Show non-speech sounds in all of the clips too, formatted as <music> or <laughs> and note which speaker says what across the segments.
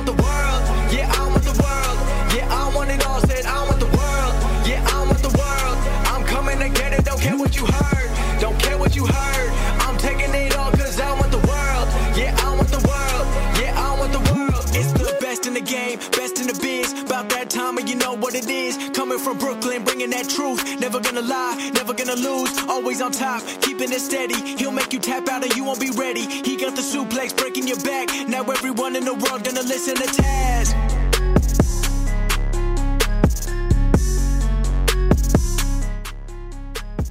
Speaker 1: want the world. Yeah, I want the world. Yeah, I want it all. Said I want the world. Yeah, I want the world. I'm coming to get it. Don't care what you heard. Don't care what you heard. I'm taking it all cause I want the world. Yeah, I want the world. Yeah, I want the world. It's the best in the game, best in the biz. About that time and you know what it is. Coming from Brooklyn, bringing that truth. Never gonna lie, never gonna lose. Always on top, keeping it steady. He'll make you tap out and you won't be ready. He got the suplex breaking your back. Now everyone in the world gonna listen to Taz.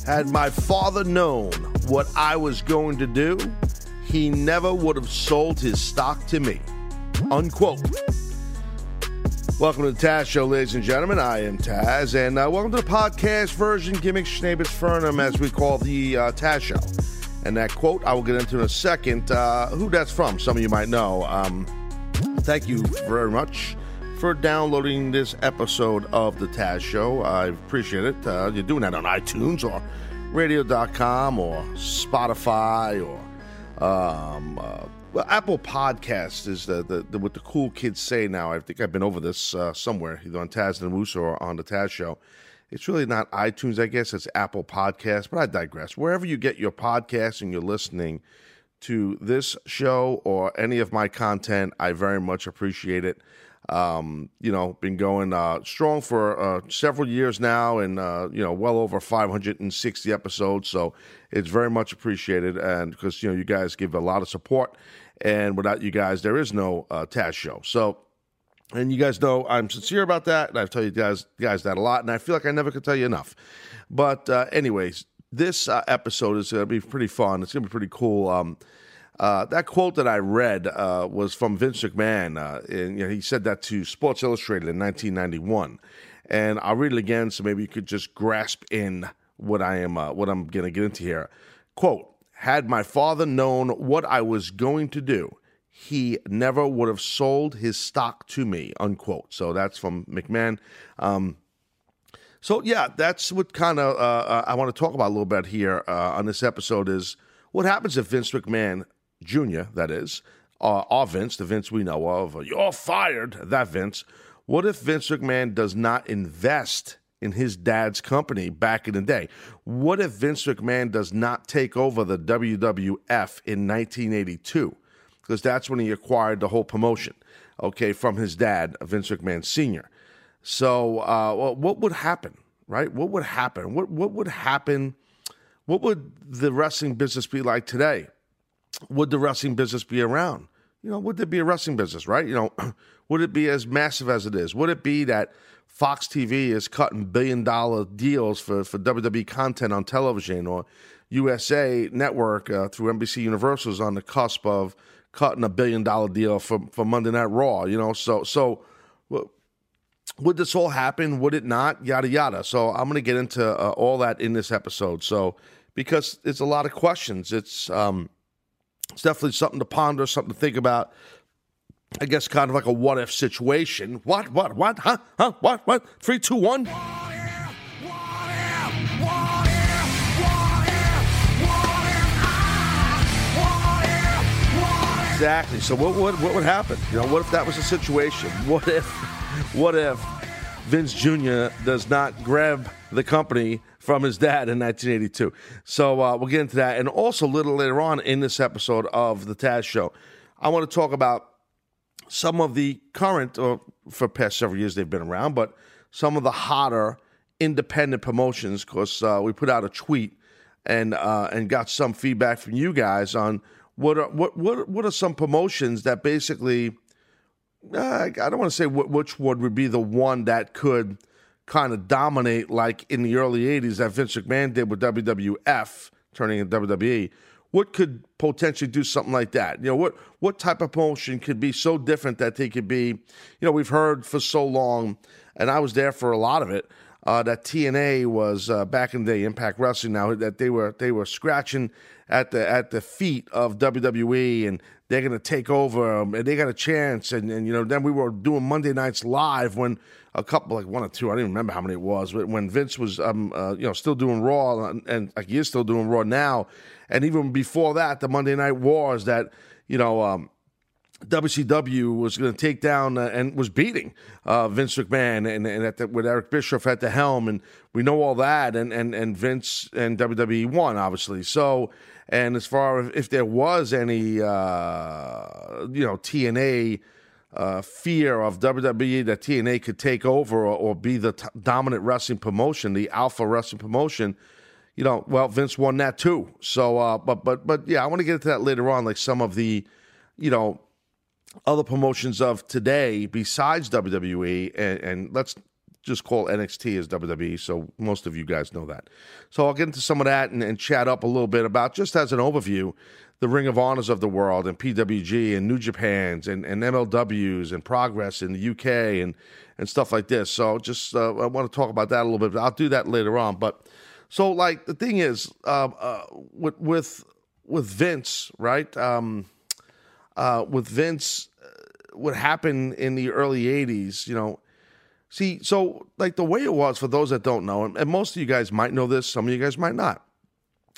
Speaker 2: Had my father known what I was going to do, he never would have sold his stock to me. Unquote. Welcome to the Taz Show, ladies and gentlemen. I am Taz, and uh, welcome to the podcast version, Gimmick Schnabitz Fernum, as we call the uh, Taz Show. And that quote I will get into in a second. Uh, who that's from, some of you might know. Um, thank you very much for downloading this episode of the Taz Show. I appreciate it. Uh, you're doing that on iTunes or radio.com or Spotify or um, uh, well, Apple Podcast is the, the, the, what the cool kids say now. I think I've been over this uh, somewhere, either on Taz and Moose or on the Taz Show. It's really not iTunes, I guess. It's Apple Podcast, but I digress. Wherever you get your podcasts and you're listening to this show or any of my content, I very much appreciate it. Um, you know, been going uh, strong for uh, several years now, and uh, you know, well over 560 episodes. So it's very much appreciated, and because you know, you guys give a lot of support, and without you guys, there is no uh, Taz show. So. And you guys know I'm sincere about that, and I've told you guys guys that a lot, and I feel like I never could tell you enough. But uh, anyways, this uh, episode is going to be pretty fun. It's going to be pretty cool. Um, uh, that quote that I read uh, was from Vince McMahon, uh, and you know, he said that to Sports Illustrated in 1991. And I'll read it again, so maybe you could just grasp in what I am, uh, what I'm going to get into here. Quote: Had my father known what I was going to do, he never would have sold his stock to me. Unquote. So that's from McMahon. Um, so yeah, that's what kind of uh, I want to talk about a little bit here uh, on this episode is what happens if Vince McMahon Jr., that is, uh, our Vince, the Vince we know of, you're fired, that Vince. What if Vince McMahon does not invest in his dad's company back in the day? What if Vince McMahon does not take over the WWF in 1982? Because that's when he acquired the whole promotion, okay, from his dad, Vince McMahon Sr. So, uh, what would happen, right? What would happen? What, what would happen? What would the wrestling business be like today? Would the wrestling business be around? You know, would there be a wrestling business, right? You know, <clears throat> would it be as massive as it is? Would it be that Fox TV is cutting billion dollar deals for, for WWE content on television or USA Network uh, through NBC Universal is on the cusp of cutting a billion dollar deal for, for Monday Night Raw, you know? So, so would this all happen? Would it not? Yada, yada. So I'm going to get into uh, all that in this episode. So, because it's a lot of questions. It's, um, it's definitely something to ponder, something to think about. I guess kind of like a what if situation. What, what, what, huh, huh, what, what? Three, two, one. Exactly. So what would what would happen? You know, what if that was a situation? <laughs> What if what if Vince Jr. does not grab the company from his dad in 1982? So uh, we'll get into that, and also a little later on in this episode of the Taz Show, I want to talk about some of the current, or for past several years they've been around, but some of the hotter independent promotions. Because uh, we put out a tweet and uh, and got some feedback from you guys on what are what what what are some promotions that basically uh, I don't want to say which one would be the one that could kind of dominate like in the early 80s that Vince McMahon did with WWF turning into WWE what could potentially do something like that? You know, what what type of promotion could be so different that they could be, you know, we've heard for so long, and I was there for a lot of it, uh, that TNA was uh, back in the day, Impact Wrestling now, that they were they were scratching at the at the feet of WWE and they're going to take over um, and they got a chance and, and you know then we were doing Monday nights live when a couple like one or two I don't even remember how many it was but when Vince was um uh, you know still doing Raw and, and like he is still doing Raw now and even before that the Monday Night Wars that you know um WCW was going to take down uh, and was beating uh, Vince McMahon and, and the, with Eric Bischoff at the helm, and we know all that, and and and Vince and WWE won obviously. So, and as far as if there was any, uh, you know, TNA uh, fear of WWE that TNA could take over or, or be the t- dominant wrestling promotion, the alpha wrestling promotion, you know, well, Vince won that too. So, uh, but but but yeah, I want to get into that later on, like some of the, you know other promotions of today besides WWE, and, and, let's just call NXT as WWE, so most of you guys know that. So I'll get into some of that and, and, chat up a little bit about just as an overview the Ring of Honors of the world and PWG and New Japan's and, and MLWs and Progress in the UK and and stuff like this. So just uh, I want to talk about that a little bit. I'll do that later on. But so like the thing is uh, uh, with with with Vince, right? Um, uh, with Vince, uh, what happened in the early 80s, you know. See, so like the way it was, for those that don't know, and, most of you guys might know this, some of you guys might not.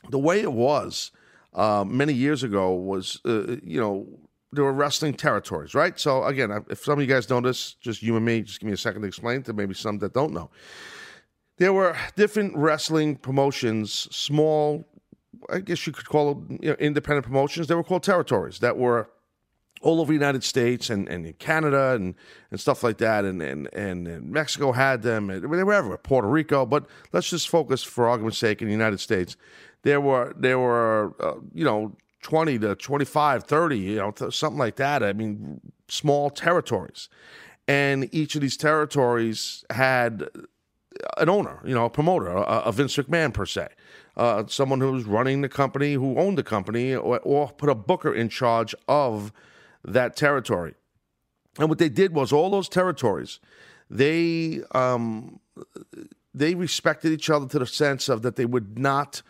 Speaker 2: The way it was uh, many years ago was, uh, you know, there were wrestling territories, right? So again, if some of you guys know this, just you and me, just give me a second to explain to maybe some that don't know. There were different wrestling promotions, small, I guess you could call them you know, independent promotions. They were called territories that were all over the United States and, and in Canada and, and stuff like that. And, and, and, and Mexico had them, they were everywhere, Puerto Rico. But let's just focus, for argument's sake, in the United States. There were, there were uh, you know, 20 to 25, 30, you know, something like that. I mean, small territories. And each of these territories had an owner, you know, a promoter, a, a Vince McMahon per se, uh, someone who was running the company, who owned the company, or, or put a booker in charge of – that territory. And what they did was all those territories, they um, they respected each other to the sense of that they would not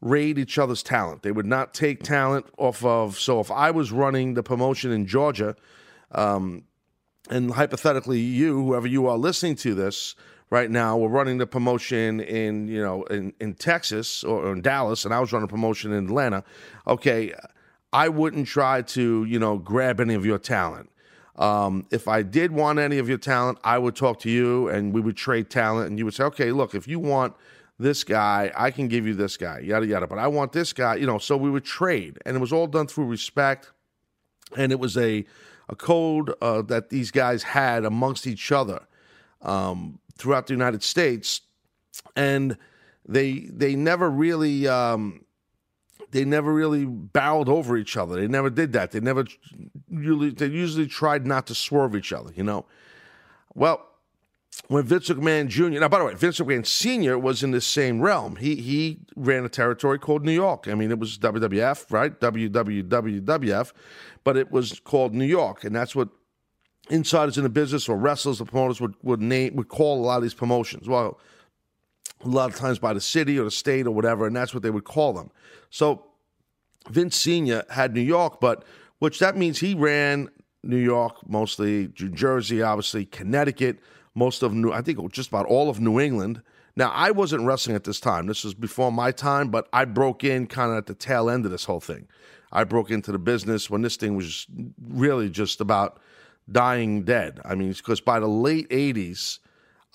Speaker 2: raid each other's talent. They would not take talent off of. So if I was running the promotion in Georgia, um, and hypothetically you, whoever you are listening to this right now, were running the promotion in you know in, in Texas or in Dallas, and I was running a promotion in Atlanta. Okay, I wouldn't try to, you know, grab any of your talent. Um, if I did want any of your talent, I would talk to you and we would trade talent and you would say, okay, look, if you want this guy, I can give you this guy, yada, yada. But I want this guy, you know, so we would trade. And it was all done through respect. And it was a, a code uh, that these guys had amongst each other um, throughout the United States. And they, they never really, um, they never really barreled over each other. They never did that. They never usually they usually tried not to swerve each other. You know. Well, when Vince McMahon Jr. Now, by the way, Vince McMahon Sr. was in the same realm. He he ran a territory called New York. I mean, it was WWF, right? WWWF, but it was called New York, and that's what insiders in the business or wrestlers or promoters would would name would call a lot of these promotions. Well, a lot of times by the city or the state or whatever, and that's what they would call them. So Vince Sr. had New York, but which that means he ran New York, mostly New Jersey, obviously Connecticut, most of New, I think just about all of New England. Now I wasn't wrestling at this time. This was before my time, but I broke in kind of at the tail end of this whole thing. I broke into the business when this thing was really just about dying dead. I mean, because by the late '80s,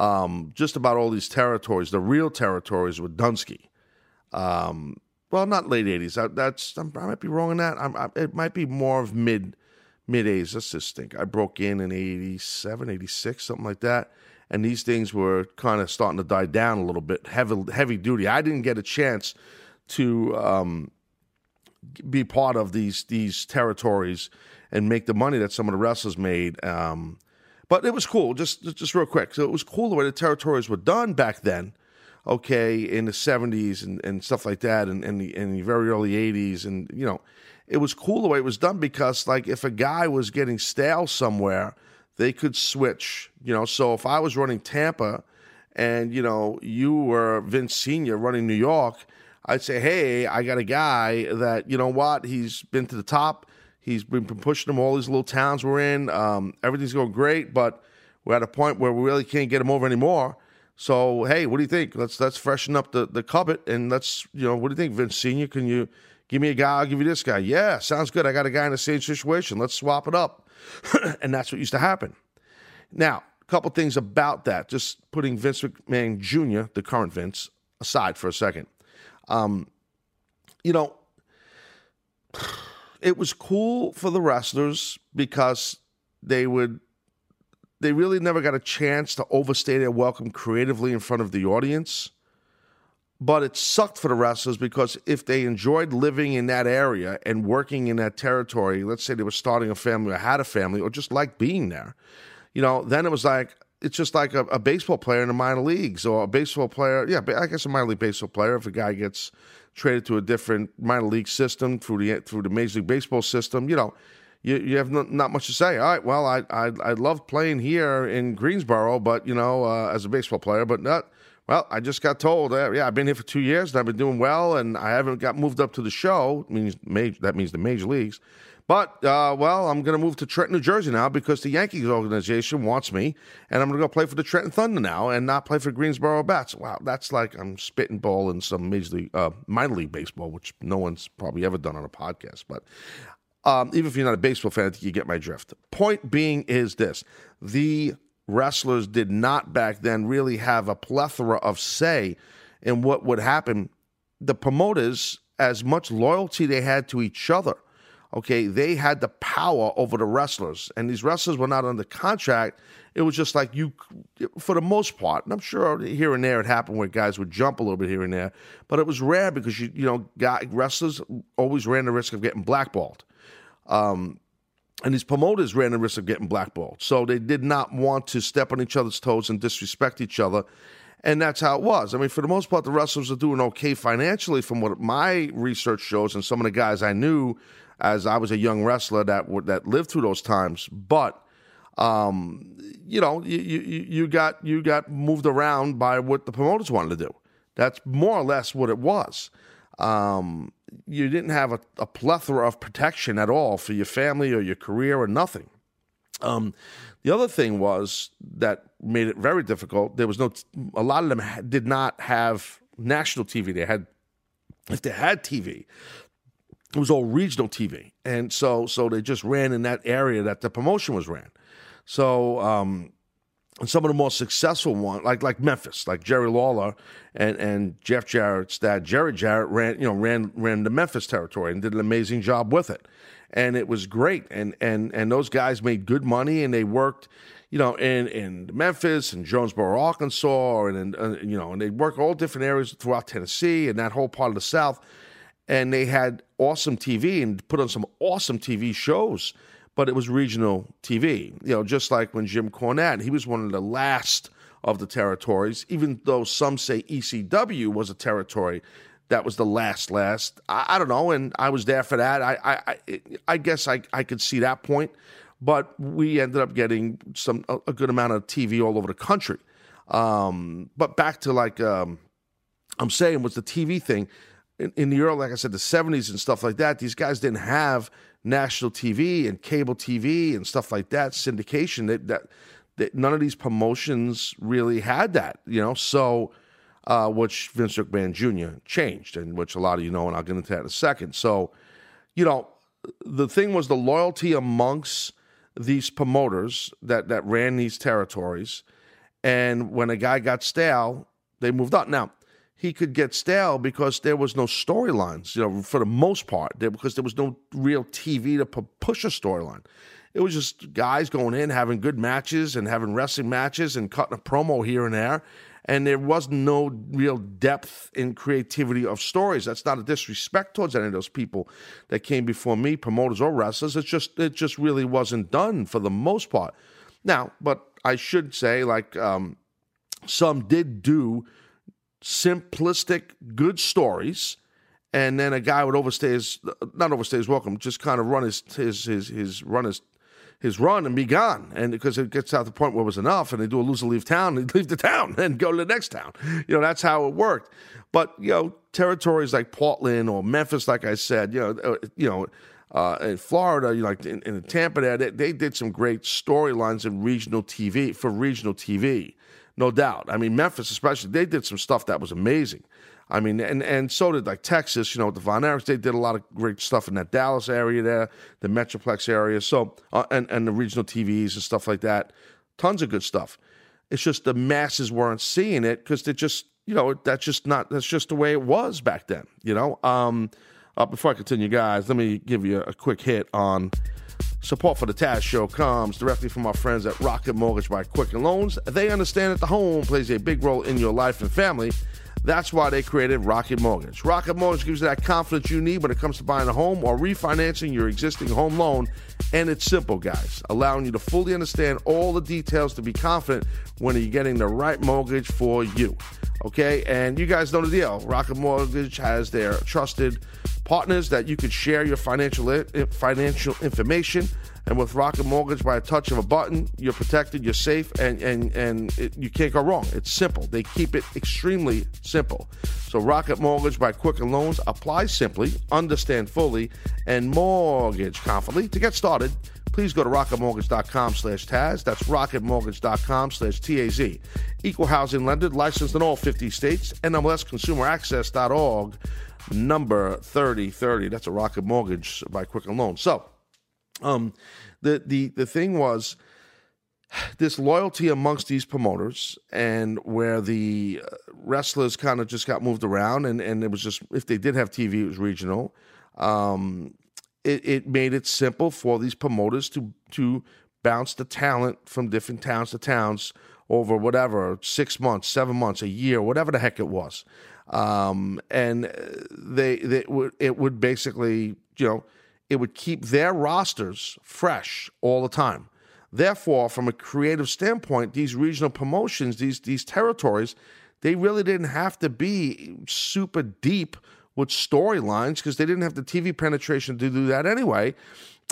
Speaker 2: um, just about all these territories, the real territories, with Dunsky. Um, well, not late '80s. I, that's I might be wrong in that. I, it might be more of mid mid '80s. Let's just think. I broke in in '87, '86, something like that. And these things were kind of starting to die down a little bit, heavy heavy duty. I didn't get a chance to um, be part of these these territories and make the money that some of the wrestlers made. Um, but it was cool. Just just real quick. So it was cool the way the territories were done back then okay, in the 70s and, and stuff like that, and, and, the, in the very early 80s. And, you know, it was cool the way it was done because, like, if a guy was getting stale somewhere, they could switch, you know. So if I was running Tampa and, you know, you were Vince Sr. running New York, I'd say, hey, I got a guy that, you know what, he's been to the top. He's been pushing them all these little towns we're in. Um, everything's going great, but we're at a point where we really can't get him over anymore. So hey, what do you think? Let's let's freshen up the the cupboard and let's you know what do you think, Vince Senior? Can you Give me a guy, I'll give you this guy. Yeah, sounds good. I got a guy in the same situation. Let's swap it up. <clears throat> and that's what used to happen. Now, a couple things about that, just putting Vince McMahon Jr., the current Vince, aside for a second. Um, you know, it was cool for the wrestlers because they would they really never got a chance to overstay their welcome creatively in front of the audience. But it sucked for the wrestlers because if they enjoyed living in that area and working in that territory, let's say they were starting a family or had a family or just liked being there, you know, then it was like, it's just like a, a baseball player in the minor leagues or a baseball player. Yeah, I guess a minor league baseball player, if a guy gets traded to a different minor league system through the through the Major League Baseball system, you know, you, you have not, much to say. All right, well, I I I love playing here in Greensboro, but you know, uh, as a baseball player, but not. Well, I just got told, uh, yeah, I've been here for two years and I've been doing well, and I haven't got moved up to the show. means that means the major leagues. But, uh, well, I'm going to move to Trenton, New Jersey now because the Yankees organization wants me, and I'm going to go play for the Trenton Thunder now and not play for Greensboro Bats. Wow, that's like I'm spitting ball in some major league, uh, minor league baseball, which no one's probably ever done on a podcast. But um, even if you're not a baseball fan, I think you get my drift. Point being is this the wrestlers did not back then really have a plethora of say in what would happen. The promoters, as much loyalty they had to each other, okay, they had the power over the wrestlers. And these wrestlers were not under contract. It was just like you, for the most part, and I'm sure here and there it happened where guys would jump a little bit here and there, but it was rare because you, you know, guy, wrestlers always ran the risk of getting blackballed. Um, and these promoters ran the risk of getting blackballed. So they did not want to step on each other's toes and disrespect each other. And that's how it was. I mean, for the most part, the wrestlers are doing okay financially from what my research shows and some of the guys I knew as I was a young wrestler that that lived through those times. But um, you know, you, you, you got you got moved around by what the promoters wanted to do. That's more or less what it was. Um, you didn't have a, a, plethora of protection at all for your family or your career or nothing. Um, the other thing was that made it very difficult. There was no, a lot of them did not have national TV. They had, if they had TV, it was all regional TV, and so so they just ran in that area that the promotion was ran. So um, and some of the more successful ones, like like Memphis, like Jerry Lawler and, and Jeff Jarrett's dad, Jerry Jarrett, ran you know ran ran the Memphis territory and did an amazing job with it, and it was great. And and and those guys made good money and they worked, you know, in in Memphis and Jonesboro, Arkansas, and, and uh, you know, and they worked all different areas throughout Tennessee and that whole part of the South, and they had awesome TV and put on some awesome TV shows but it was regional TV. You know, just like when Jim Cornette, he was one of the last of the territories, even though some say ECW was a territory that was the last last. I, I don't know, and I was there for that. I I, I guess I, I could see that point, but we ended up getting some a, a good amount of TV all over the country. Um, but back to like um, I'm saying was the TV thing in, in the early, like I said, the 70s and stuff like that. These guys didn't have national TV and cable TV and stuff like that, syndication. That, that, none of these promotions really had that, you know. So, uh, which Vince McMahon Jr. changed, and which a lot of you know, and I'll get into that in a second. So, you know, the thing was the loyalty amongst these promoters that that ran these territories, and when a guy got stale, they moved on. Now, he could get stale because there was no storylines, you know, for the most part, because there was no real TV to push a storyline. It was just guys going in, having good matches and having wrestling matches and cutting a promo here and there. And there was no real depth in creativity of stories. That's not a disrespect towards any of those people that came before me, promoters or wrestlers. It's just it just really wasn't done for the most part. Now, but I should say, like um, some did do simplistic, good stories, and then a guy would overstay his not overstay his welcome, just kind of run his his his, his run his his run and be gone. And because it gets out the point where it was enough, and they do a loser leave town, <laughs> they leave the town and go to the next town. You know, that's how it worked. But you know, territories like Portland or Memphis, like I said, you know, uh, you know. Uh, in Florida, you know, like in, in Tampa, there they, they did some great storylines in regional TV for regional TV no doubt. I mean, Memphis, especially, they did some stuff that was amazing. I mean, and and so did like Texas. You know, the Von Erichs, they did a lot of great stuff in that Dallas area there, the Metroplex area. So uh, and and the regional TVs and stuff like that. Tons of good stuff. It's just the masses weren't seeing it because they just you know that's just not that's just the way it was back then. You know. Um, uh, before I continue, guys, let me give you a quick hit on Support for the Taz Show comes directly from our friends at Rocket Mortgage by Quicken Loans. They understand that the home plays a big role in your life and family. That's why they created Rocket Mortgage. Rocket Mortgage gives you that confidence you need when it comes to buying a home or refinancing your existing home loan. And it's simple, guys, allowing you to fully understand all the details to be confident when you're getting the right mortgage for you. Okay, and you guys know the deal. Rocket Mortgage has their trusted partners that you could share your financial eh, financial information. And with Rocket Mortgage, by a touch of a button, you're protected, you're safe, and and and it, you can't go wrong. It's simple. They keep it extremely simple. So Rocket Mortgage by Quicken Loans apply simply, understand fully, and mortgage confidently. To get started, please go to rocketmortgage.com slash Taz. That's rocketmortgage.com slash T-A-Z. Equal housing lender, licensed in all 50 states, NMLSconsumeraccess.org number 3030. That's a Rocket Mortgage by Quicken Loans. So, um, the, the, the thing was this loyalty amongst these promoters and where the uh, wrestlers kind of just got moved around and, and it was just, if they did have TV, it was regional. Um, it, it made it simple for these promoters to, to bounce the talent from different towns to towns over whatever, six months, seven months, a year, whatever the heck it was. Um, and they, they would, it would basically, you know, it would keep their rosters fresh all the time. Therefore, from a creative standpoint, these regional promotions, these these territories, they really didn't have to be super deep with storylines because they didn't have the TV penetration to do that anyway.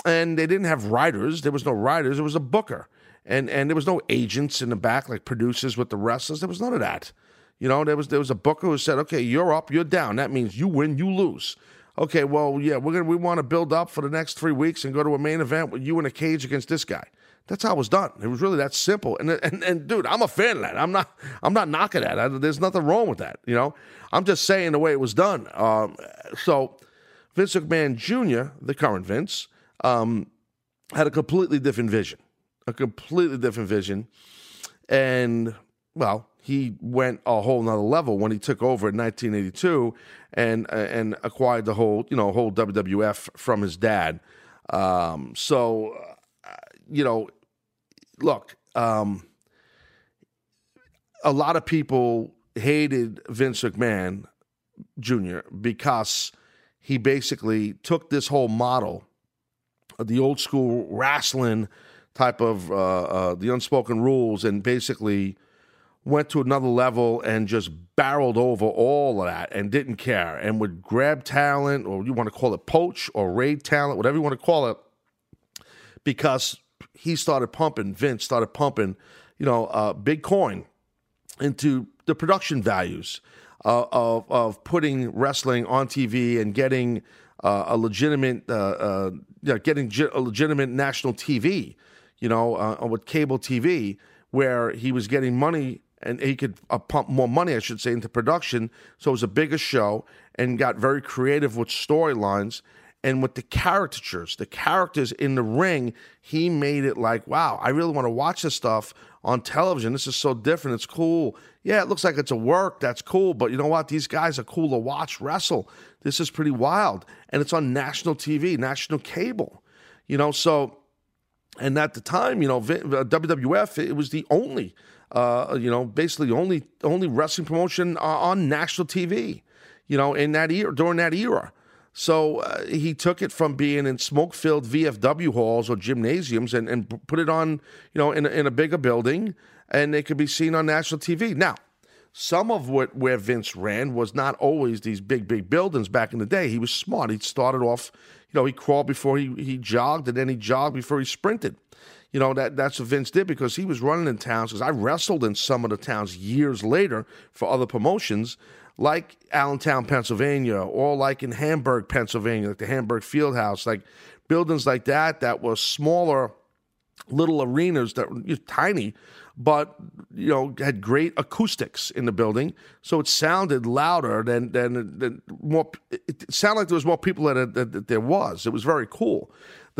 Speaker 2: And they didn't have writers. There was no writers. There was a booker. And and there was no agents in the back like producers with the wrestlers. There was none of that. You know, there was there was a booker who said, "Okay, you're up, you're down. That means you win, you lose." Okay, well, yeah, we're gonna we want to build up for the next three weeks and go to a main event with you in a cage against this guy. That's how it was done. It was really that simple. And and, and dude, I'm a fan of that. I'm not I'm not knocking that. I, there's nothing wrong with that. You know, I'm just saying the way it was done. Um, so Vince McMahon Jr., the current Vince, um, had a completely different vision, a completely different vision, and well, he went a whole nother level when he took over in 1982 and uh, and acquired the whole you know whole WWF from his dad. Um, so uh, you know, look, um, a lot of people hated Vince McMahon Jr. because he basically took this whole model, the old school wrestling type of uh, uh the unspoken rules, and basically went to another level and just barreled over all of that and didn't care and would grab talent or you want to call it poach or raid talent, whatever you want to call it, because he started pumping, Vince started pumping, you know, uh, big coin into the production values uh, of, of putting wrestling on TV and getting uh, a legitimate, uh, uh, you know, getting a legitimate national TV, you know, uh, with cable TV, where he was getting money and he could uh, pump more money, I should say, into production. So it was a bigger show and got very creative with storylines and with the caricatures, the characters in the ring. He made it like, wow, I really want to watch this stuff on television. This is so different. It's cool. Yeah, it looks like it's a work. That's cool. But you know what? These guys are cool to watch wrestle. This is pretty wild. And it's on national TV, national cable. You know, so, and at the time, you know, WWF, it was the only uh, you know, basically only only wrestling promotion uh, on national TV, you know, in that era during that era. So uh, he took it from being in smoke-filled VFW halls or gymnasiums and, and put it on, you know, in a, in a bigger building, and it could be seen on national TV. Now, some of what where Vince ran was not always these big, big buildings back in the day. He was smart. He started off, you know, he crawled before he, he jogged, and then he jogged before he sprinted you know that that's what Vince did because he was running in towns. Because I wrestled in some of the towns years later for other promotions, like Allentown, Pennsylvania, or like in Hamburg, Pennsylvania, like the Hamburg Fieldhouse, like buildings like that that were smaller little arenas that were tiny, but you know had great acoustics in the building, so it sounded louder than than, than more. It sounded like there was more people than, than, than there was. It was very cool.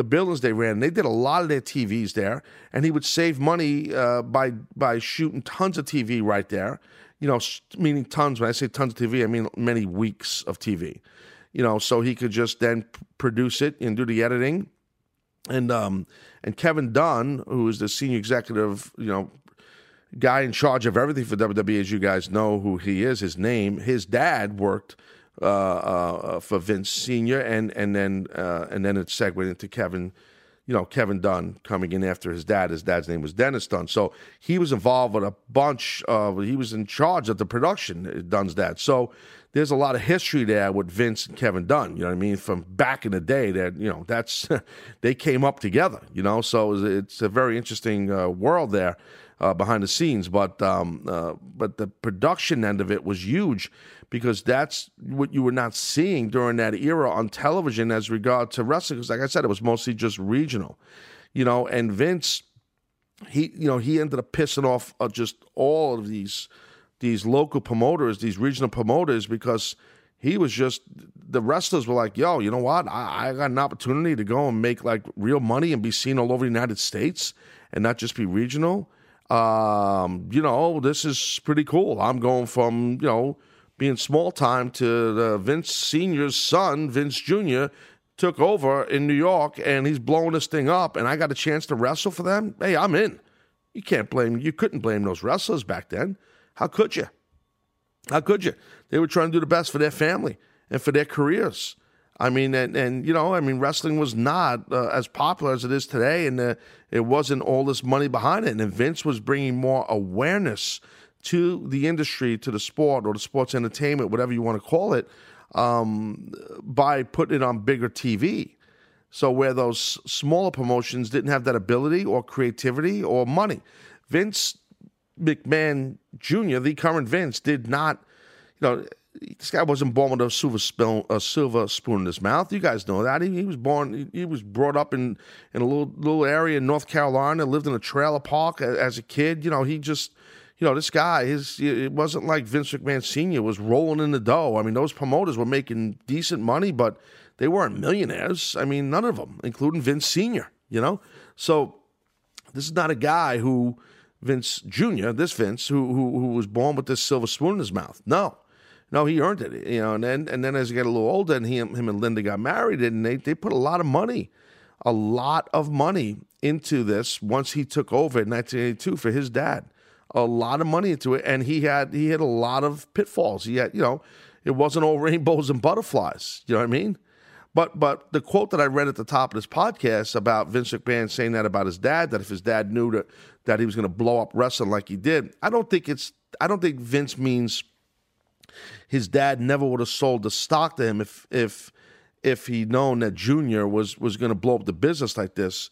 Speaker 2: The buildings they ran, they did a lot of their TVs there, and he would save money uh, by by shooting tons of TV right there. You know, meaning tons. When I say tons of TV, I mean many weeks of TV. You know, so he could just then produce it and do the editing and um, and Kevin Dunn, who is the senior executive, you know, guy in charge of everything for WWE, as you guys know who he is, his name. His dad worked for Vince Senior, and and then uh, and then it segued into Kevin. You know, Kevin Dunn coming in after his dad. His dad's name was Dennis Dunn. So he was involved with a bunch of, he was in charge of the production, Dunn's dad. So there's a lot of history there with Vince and Kevin Dunn. You know what I mean? From back in the day, that you know that's <laughs> they came up together. You know, so it's a very interesting uh, world there uh, behind the scenes. But um, uh, but the production end of it was huge because that's what you were not seeing during that era on television as regard to wrestling. Because like I said, it was mostly just regional. You know, and Vince, he you know he ended up pissing off uh, just all of these these local promoters, these regional promoters, because he was just the wrestlers were like, "Yo, you know what? I, I, got an opportunity to go and make like real money and be seen all over the United States, and not just be regional. Um, you know, this is pretty cool. I'm going from you know being small time to Vince Senior's son, Vince Junior." Took over in New York and he's blowing this thing up, and I got a chance to wrestle for them. Hey, I'm in. You can't blame, you couldn't blame those wrestlers back then. How could you? How could you? They were trying to do the best for their family and for their careers. I mean, and, and you know, I mean, wrestling was not uh, as popular as it is today, and uh, it wasn't all this money behind it. And Vince was bringing more awareness to the industry, to the sport or the sports entertainment, whatever you want to call it, um, by putting it on bigger TV. So where those smaller promotions didn't have that ability or creativity or money, Vince McMahon Jr., the current Vince, did not, you know, this guy wasn't born with a silver spoon, a silver spoon in his mouth. You guys know that. He, he was born, he, he, was brought up in, in a little little area in North Carolina, lived in a trailer park as, as a kid. You know, he just, you know, this guy, his, it wasn't like Vince McMahon Sr. was rolling in the dough. I mean, those promoters were making decent money, but they weren't millionaires. I mean, none of them, including Vince Sr., you know? So this is not a guy who, Vince Jr., this Vince, who, who, who was born with this silver spoon in his mouth. No, no, he earned it. You know, and then and then as he got a little older, and he, him and Linda got married, and they they put a lot of money, a lot of money into this once he took over in 1982 for his dad. A lot of money into it, and he had he had a lot of pitfalls. He had, you know, it wasn't all <laughs> rainbows and butterflies. You know what I mean? But but the quote that I read at the top of this podcast about Vince McMahon saying that about his dad, that if his dad knew that that he was going to blow up wrestling like he did, I don't think it's I don't think Vince means his dad never would have sold the stock to him if if if he'd known that Junior was was going to blow up the business like this.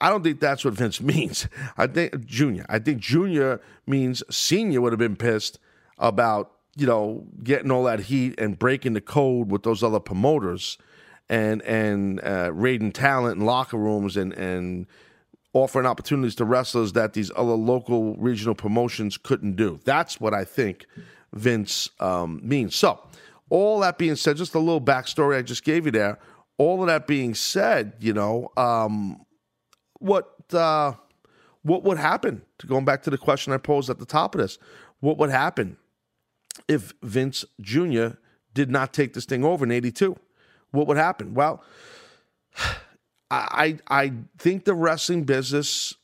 Speaker 2: I don't think that's what Vince <laughs> means. I think Junior. I think Junior means Senior would have been pissed about you know getting all that heat and breaking the code with those other promoters and and uh, raiding talent in locker rooms and and offering opportunities to wrestlers that these other local regional promotions couldn't do. That's what I think Vince um, means. So, all that being said, just a little backstory I just gave you there. All of that being said, you know, um, what uh, what would happen? Going back to the question I posed at the top of this, what would happen if Vince Jr. did not take this thing over in '82? what would happen? Well, <sighs> I I think the wrestling business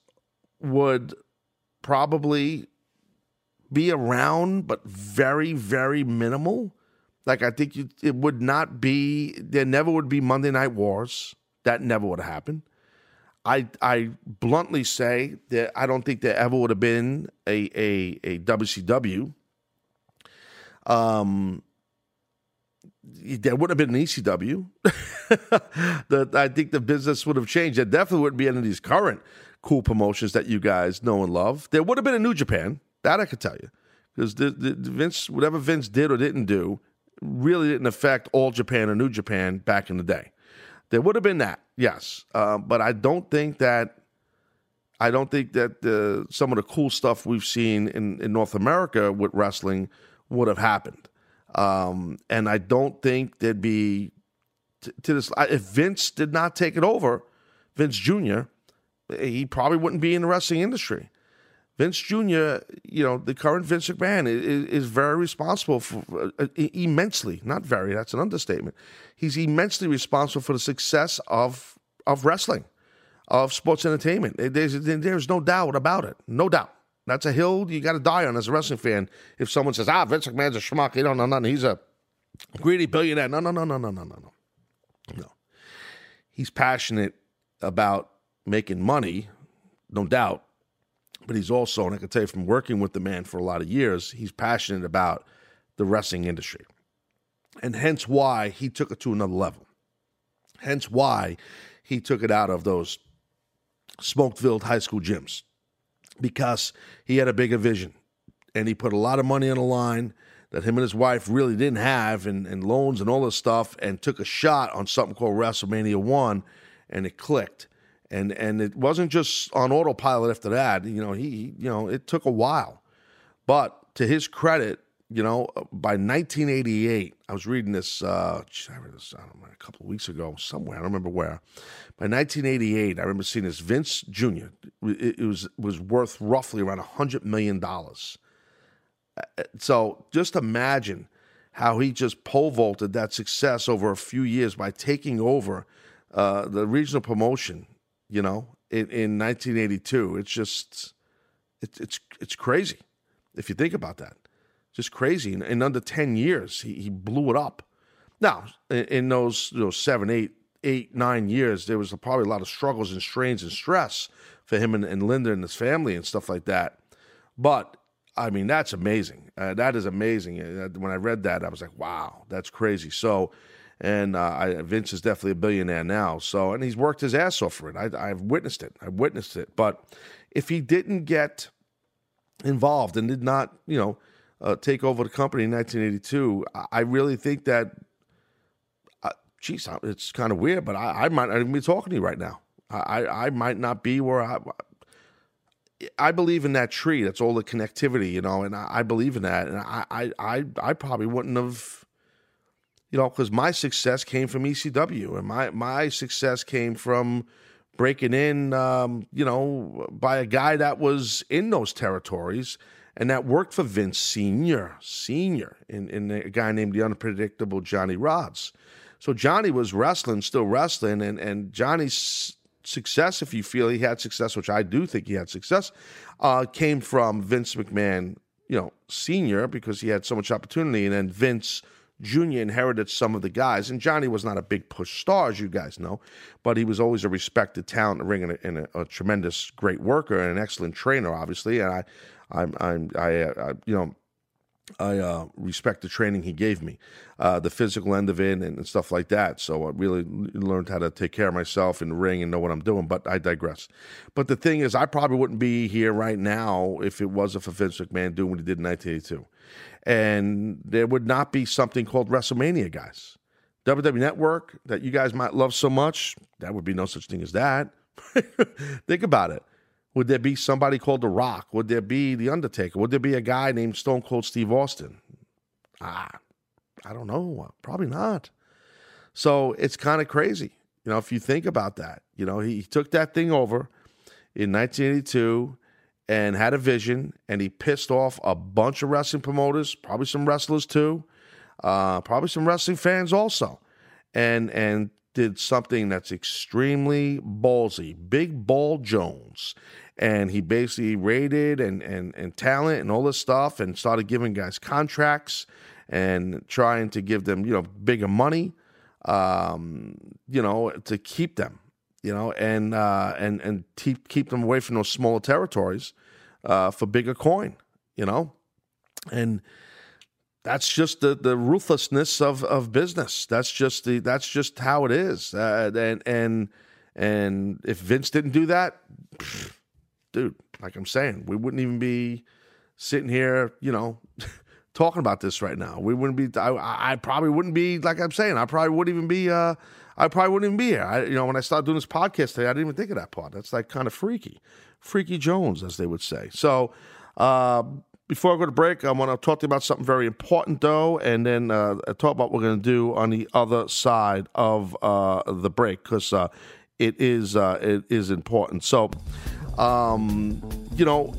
Speaker 2: would probably be around, but very very minimal. Like I think you, it would not be. There never would be Monday Night Wars. That never would have happened. I I bluntly say that I don't think there ever would have been a a, a WCW. Um, there would have been an ECW. <laughs> the, I think the business would have changed. There definitely wouldn't be any of these current cool promotions that you guys know and love. There would have been a New Japan. That I could tell you. Because the, the, Vince, whatever Vince did or didn't do, really didn't affect All Japan or New Japan back in the day. There would have been that, yes. Uh, but I don't think that. I don't think that the, some of the cool stuff we've seen in, in North America with wrestling would have happened. Um, and I don't think there'd be to, to this. If Vince did not take it over, Vince Jr., he probably wouldn't be in the wrestling industry. Vince Jr., you know, the current Vince McMahon is, is very responsible for uh, immensely, not very, that's an understatement. He's immensely responsible for the success of of wrestling, of sports entertainment. There's, there's no doubt about it. No doubt. That's a hill you got to die on as a wrestling fan. If someone says, ah, Vince McMahon's a schmuck, you don't know nothing. He's a greedy billionaire. No, no, no, no, no, no, no, no. No. He's passionate about making money, no doubt. But he's also, and I can tell you from working with the man for a lot of years, he's passionate about the wrestling industry. And hence why he took it to another level. Hence why he took it out of those smoke filled high school gyms because he had a bigger vision and he put a lot of money on the line that him and his wife really didn't have and, and loans and all this stuff and took a shot on something called WrestleMania 1 and it clicked. And and it wasn't just on autopilot after that. You know, he you know, it took a while. But to his credit, you know, by 1988, I was reading this, uh, I read this, I don't know, a couple of weeks ago somewhere. I don't remember where. By 1988, I remember seeing this. Vince Jr. It, it was was worth roughly around hundred million dollars. Uh, so just imagine how he just pole vaulted that success over a few years by taking over uh, the regional promotion. You know, in, in 1982, it's just it, it's it's crazy if you think about that just crazy. In, in under 10 years, he, he blew it up. Now, in, in those you know, seven, eight, eight, nine years, there was probably a lot of struggles and strains and stress for him and, and Linda and his family and stuff like that. But I mean, that's amazing. Uh, that is amazing. Uh, when I read that, I was like, wow, that's crazy. So, and uh, I, Vince is definitely a billionaire now. So, and he's worked his ass off for it. I, I've witnessed it. I've witnessed it. But if he didn't get involved and did not, you know, uh, take over the company in 1982, I really think that, uh, geez, it's kind of weird, but I, I, might not even be talking to you right now. I, I might not be where I. I believe in that tree. That's all the connectivity, you know, and I, I believe in that. And I, I, I, I probably wouldn't have, you know, because my success came from ECW, and my my success came from breaking in, um, you know, by a guy that was in those territories and that worked for Vince Senior, Senior, in, in a guy named the unpredictable Johnny Rodz. So Johnny was wrestling, still wrestling, and and Johnny's success, if you feel he had success, which I do think he had success, uh, came from Vince McMahon, you know, Senior, because he had so much opportunity, and then Vince. Jr. inherited some of the guys, and Johnny was not a big push star, as you guys know, but he was always a respected talent the ring and, a, and a, a tremendous, great worker and an excellent trainer, obviously. And I, I'm, I'm, I, I you know, I uh, respect the training he gave me, uh, the physical end of it and, and, stuff like that. So I really learned how to take care of myself in the ring and know what I'm doing. But I digress. But the thing is, I probably wouldn't be here right now if it wasn't for Vince McMahon doing what he did in 1982. And there would not be something called WrestleMania, guys. WWE Network that you guys might love so much, that would be no such thing as that. <laughs> Think about it. Would there be somebody called The Rock? Would there be The Undertaker? Would there be a guy named Stone Cold Steve Austin? Ah, I don't know. Probably not. So it's kind of crazy. You know, if you think about that, you know, he, he took that thing over in 1982 and had a vision, and he pissed off a bunch of wrestling promoters, probably some wrestlers too, uh, probably some wrestling fans also, and and did something that's extremely ballsy. Big Ball Jones. And he basically rated and, and, and talent and all this stuff and started giving guys contracts and trying to give them, you know, bigger money, um, you know, to keep them, you know, and uh, and and keep keep them away from those smaller territories uh, for bigger coin, you know, and that's just the, the ruthlessness of, of business. That's just the that's just how it is. Uh, and and and if Vince didn't do that, pff, dude, like I'm saying, we wouldn't even be sitting here, you know, <laughs> talking about this right now. We wouldn't be. I, I probably wouldn't be like I'm saying. I probably wouldn't even be. I probably wouldn't even be here. I, you know, when I started doing this podcast today, I didn't even think of that part. That's like kind of freaky, freaky Jones, as they would say. So, uh, before I go to break, I want to talk to you about something very important, though, and then uh, talk about what we're going to do on the other side of uh, the break because uh, it is uh, it is important. So, um, you know,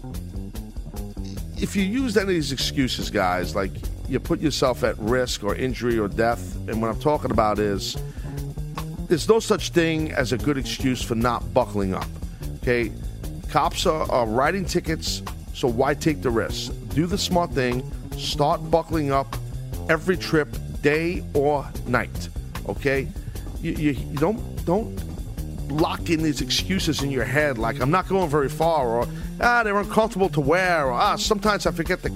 Speaker 2: if you use any of these excuses, guys, like you put yourself at risk or injury or death, and what I'm talking about is there's no such thing as a good excuse for not buckling up. Okay, cops are, are writing tickets, so why take the risk? do the smart thing, start buckling up every trip, day or night. Okay, you, you, you don't don't lock in these excuses in your head like I'm not going very far or ah they're uncomfortable to wear or ah sometimes I forget to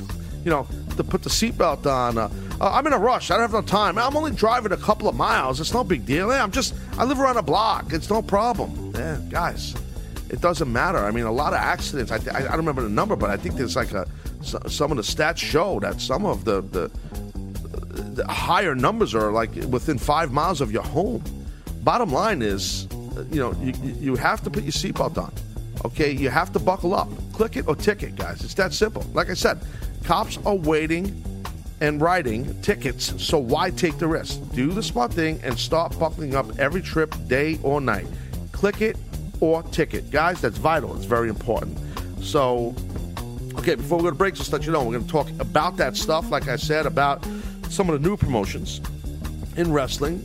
Speaker 2: you know to put the seatbelt on. Uh, I'm in a rush. I don't have no time. I'm only driving a couple of miles. It's no big deal. I'm just I live around a block. It's no problem. Yeah, guys, it doesn't matter. I mean, a lot of accidents. I, I, I don't remember the number, but I think there's like a some of the stats show that some of the, the, the higher numbers are like within five miles of your home. Bottom line is, you know, you, you have to put your seatbelt on. Okay, you have to buckle up. Click it or ticket, guys. It's that simple. Like I said, cops are waiting and writing tickets, so why take the risk? Do the smart thing and start buckling up every trip, day or night. Click it or ticket. Guys, that's vital. It's very important. So Okay, before we go to break, just let you know, we're going to talk about that stuff, like I said, about some of the new promotions in wrestling.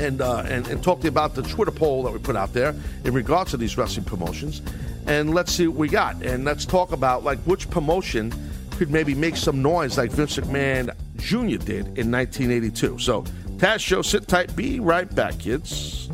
Speaker 2: And, uh, and and talk to you about the Twitter poll that we put out there in regards to these wrestling promotions, and let's see what we got, and let's talk about like which promotion could maybe make some noise like Vince McMahon Jr. did in 1982. So, Taz Show, sit tight, be right back, kids.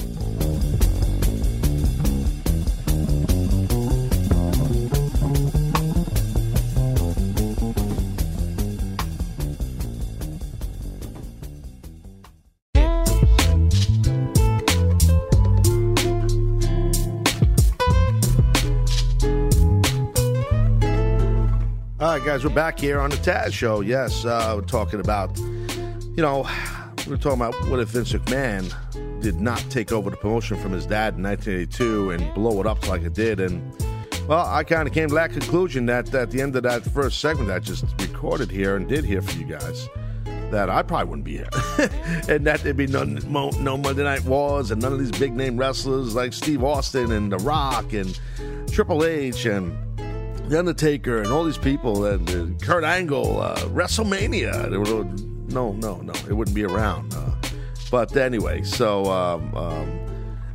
Speaker 2: Guys, we're back here on the Taz Show. Yes, uh, we're talking about, you know, we're talking about what if Vince McMahon did not take over the promotion from his dad in 1982 and blow it up like it did. And, well, I kind of came to that conclusion that at the end of that first segment I just recorded here and did here for you guys, that I probably wouldn't be here. <laughs> and that there'd be no, no Monday Night Wars and none of these big name wrestlers like Steve Austin and The Rock and Triple H and the Undertaker and all these people and uh, Kurt Angle, uh, WrestleMania. No, no, no, it wouldn't be around. Uh, but anyway, so um, um,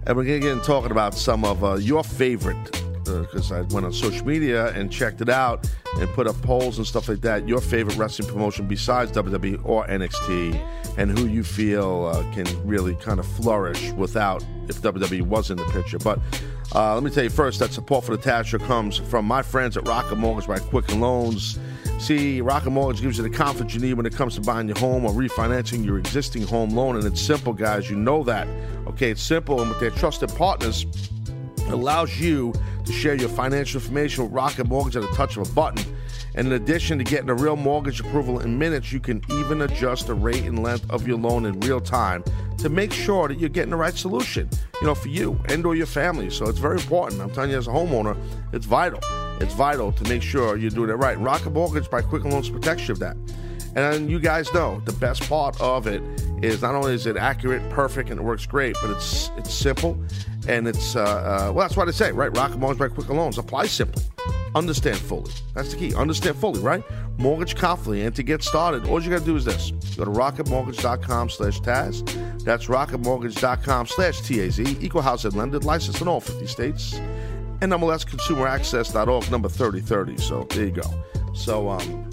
Speaker 2: and we're gonna get talking about some of uh, your favorite because uh, I went on social media and checked it out and put up polls and stuff like that. Your favorite wrestling promotion besides WWE or NXT, and who you feel uh, can really kind of flourish without if WWE was in the picture. But uh, let me tell you first that support for the Taz comes from my friends at Rocket Mortgage by Quicken Loans. See, Rocket Mortgage gives you the confidence you need when it comes to buying your home or refinancing your existing home loan. And it's simple, guys. You know that. Okay, it's simple. And with their trusted partners, it allows you to share your financial information with Rocket Mortgage at a touch of a button. And in addition to getting a real mortgage approval in minutes, you can even adjust the rate and length of your loan in real time to make sure that you're getting the right solution, you know, for you and or your family. So it's very important. I'm telling you as a homeowner, it's vital. It's vital to make sure you're doing it right. Rocket Mortgage by Quicken Loans protects you of that. And you guys know the best part of it is not only is it accurate, perfect, and it works great, but it's it's simple and it's uh, uh, well that's what I say, right? Rocket Mortgage by Quicken Loans apply simply, understand fully. That's the key. Understand fully, right? Mortgage confidently, and to get started, all you got to do is this: go to rocketmortgage.com/taz. That's rocketmortgage.com/taz. Equal housing lender, licensed in all 50 states, and MLS NMLSConsumerAccess.org, number 3030. So there you go. So um,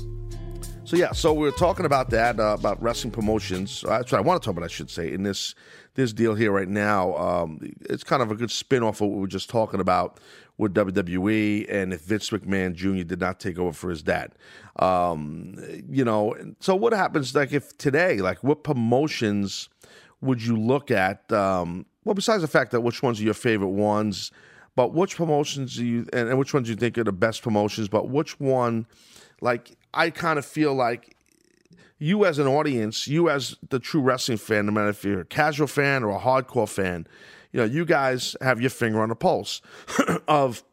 Speaker 2: so yeah, so we are talking about that uh, about wrestling promotions. Uh, that's what I want to talk about. I should say in this this deal here right now. Um, it's kind of a good spin off of what we were just talking about with WWE and if Vince McMahon Jr. did not take over for his dad. Um, you know, so what happens like if today, like what promotions would you look at? Um, well, besides the fact that which ones are your favorite ones, but which promotions do you and, and which ones do you think are the best promotions? But which one, like I kind of feel like you as an audience, you as the true wrestling fan, no matter if you're a casual fan or a hardcore fan, you know, you guys have your finger on the pulse <clears throat> of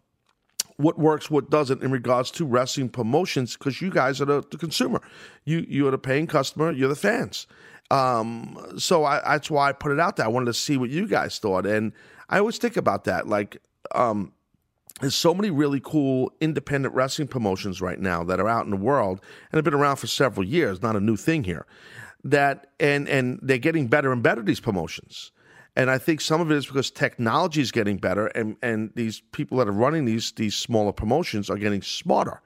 Speaker 2: what works, what doesn't in regards to wrestling promotions, because you guys are the, the, consumer. You you are the paying customer. You're the fans. Um, so I, that's why I put it out there. I wanted to see what you guys thought, and I always think about that. Like, um, there's so many really cool independent wrestling promotions right now that are out in the world and have been around for several years. Not a new thing here. That and and they're getting better and better. These promotions. And I think some of it is because technology is getting better, and, and these people that are running these these smaller promotions are getting smarter.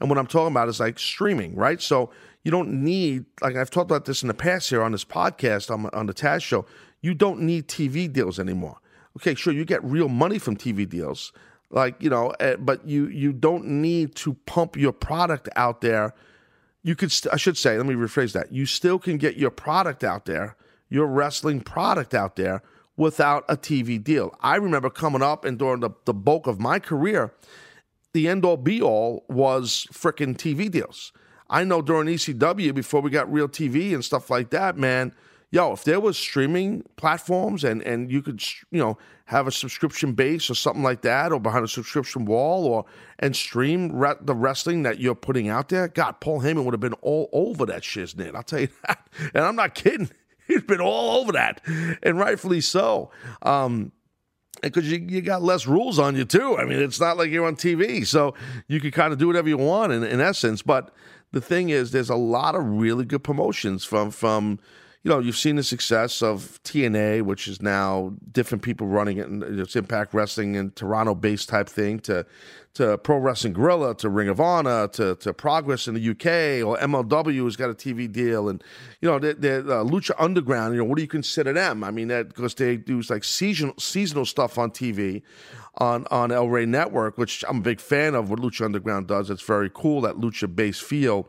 Speaker 2: And what I'm talking about is like streaming, right? So you don't need like I've talked about this in the past here on this podcast on, on the Taz show. You don't need TV deals anymore. Okay, sure, you get real money from TV deals, like you know, eh, but you you don't need to pump your product out there. You could, st- I should say, let me rephrase that. You still can get your product out there your wrestling product out there without a TV deal. I remember coming up and during the, the bulk of my career, the end all be all was freaking TV deals. I know during ECW, before we got real TV and stuff like that, man, yo, if there was streaming platforms and, and you could, you know, have a subscription base or something like that, or behind a subscription wall, or and stream re- the wrestling that you're putting out there, God, Paul Heyman would have been all over that shiznit. I'll tell you <laughs> that, and I'm not kidding. <laughs> He's been all over that, and rightfully so. Um, because you, you got less rules on you too. I mean, it's not like you're on TV, so you can kind of do whatever you want in, in essence. But the thing is, there's a lot of really good promotions from from you know, you've seen the success of TNA, which is now different people running it, and it's Impact Wrestling and Toronto-based type thing, to to Pro Wrestling Guerrilla, to Ring of Honor, to to Progress in the UK, or MLW has got a TV deal, and you know, the, the uh, Lucha Underground. You know, what do you consider them? I mean, because they do like seasonal seasonal stuff on TV, on on El Rey Network, which I'm a big fan of. What Lucha Underground does, it's very cool that lucha-based feel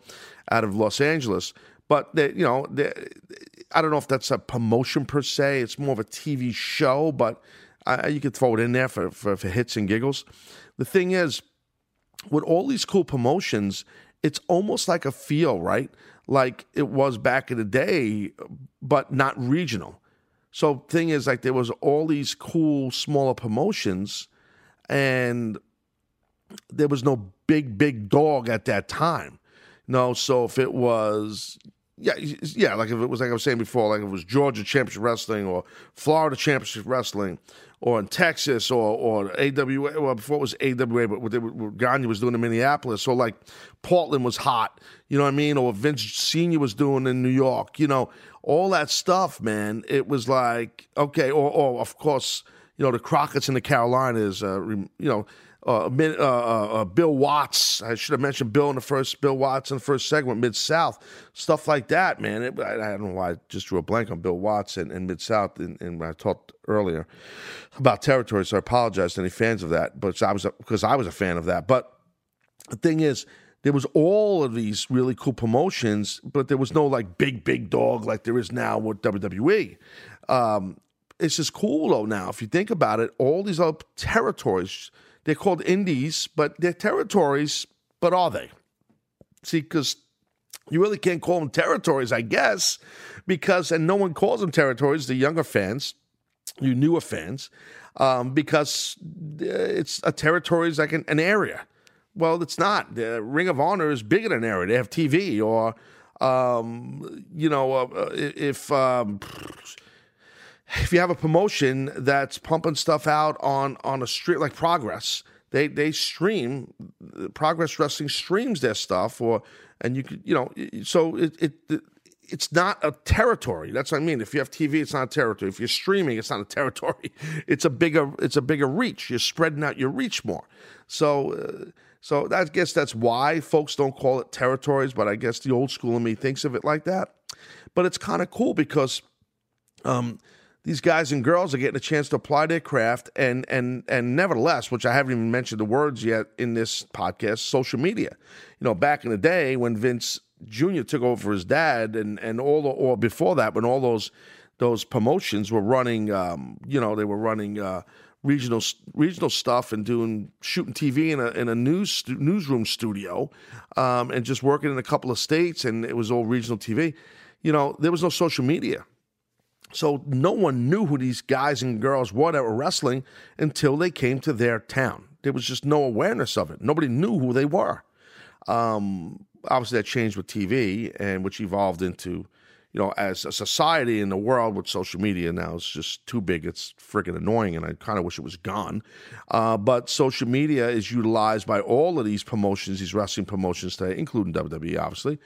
Speaker 2: out of Los Angeles. But they, you know, they, I don't know if that's a promotion per se. It's more of a TV show, but you could throw it in there for, for, for hits and giggles. The thing is, with all these cool promotions, it's almost like a feel, right? Like it was back in the day, but not regional. So thing is, like there was all these cool smaller promotions, and there was no big big dog at that time. No, so if it was yeah, yeah, like if it was like I was saying before, like if it was Georgia Championship Wrestling or Florida Championship Wrestling or in Texas or or AWA, well before it was AWA, but what, they, what Gagne was doing in Minneapolis, so like Portland was hot, you know what I mean, or Vince Senior was doing in New York, you know, all that stuff, man. It was like okay, or or of course, you know, the Crockett's in the Carolinas, uh, you know uh, uh, uh, uh, Bill Watts. I should have mentioned Bill in the first Bill Watts in the first segment, Mid South, stuff like that, man. It, I, I, don't know why I just drew a blank on Bill Watts and, and Mid South, and, and I talked earlier about territory, so I apologize to any fans of that, but I was because I was a fan of that. But the thing is, there was all of these really cool promotions, but there was no like big big dog like there is now with WWE. Um, it's just cool though now if you think about it. All these other territories they're called indies, but they're territories, but are they? See, because you really can't call them territories, I guess, because, and no one calls them territories, the younger fans, you newer fans, um, because uh, it's a territory is like an, an, area. Well, it's not. The Ring of Honor is bigger than an area. They have TV, or, um, you know, uh, uh if. Um, if you have a promotion that's pumping stuff out on on a street like Progress, they they stream Progress Wrestling streams their stuff, or and you could you know so it, it it's not a territory. That's what I mean. If you have TV, it's not a territory. If you're streaming, it's not a <laughs> territory. It's a bigger it's a bigger reach. You're spreading out your reach more. So. Uh, so I guess that's why folks don't call it territories, but I guess the old school in me thinks of it like that. But it's kind of cool because um, these guys and girls are getting a chance to apply their craft and and and nevertheless which i haven't even mentioned the words yet in this podcast social media you know back in the day when vince jr took over for his dad and and all the or before that when all those those promotions were running um, you know they were running uh, regional regional stuff and doing shooting TV in a in a news newsroom studio, um, and just working in a couple of states, and it was all regional TV. You know, there was no social media. So no one knew who these guys and girls were that were wrestling until they came to their town. There was just no awareness of it. Nobody knew who they were. Um, obviously, that changed with TV, and which evolved into you know, as a society in the world with social media now, it's just too big. It's freaking annoying, and I kind of wish it was gone. Uh, but social media is utilized by all of these promotions, these wrestling promotions today, including WWE, obviously,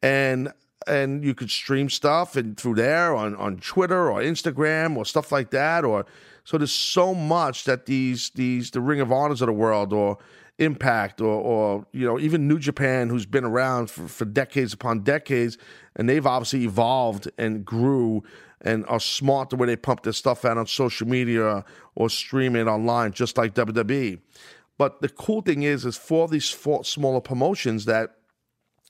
Speaker 2: and and you could stream stuff and through there on on Twitter or Instagram or stuff like that, or so there's so much that these these the Ring of Honors of the world or Impact or, or you know even New Japan, who's been around for, for decades upon decades, and they've obviously evolved and grew and are smart the way they pump their stuff out on social media or stream it online, just like WWE. But the cool thing is, is for these smaller promotions that,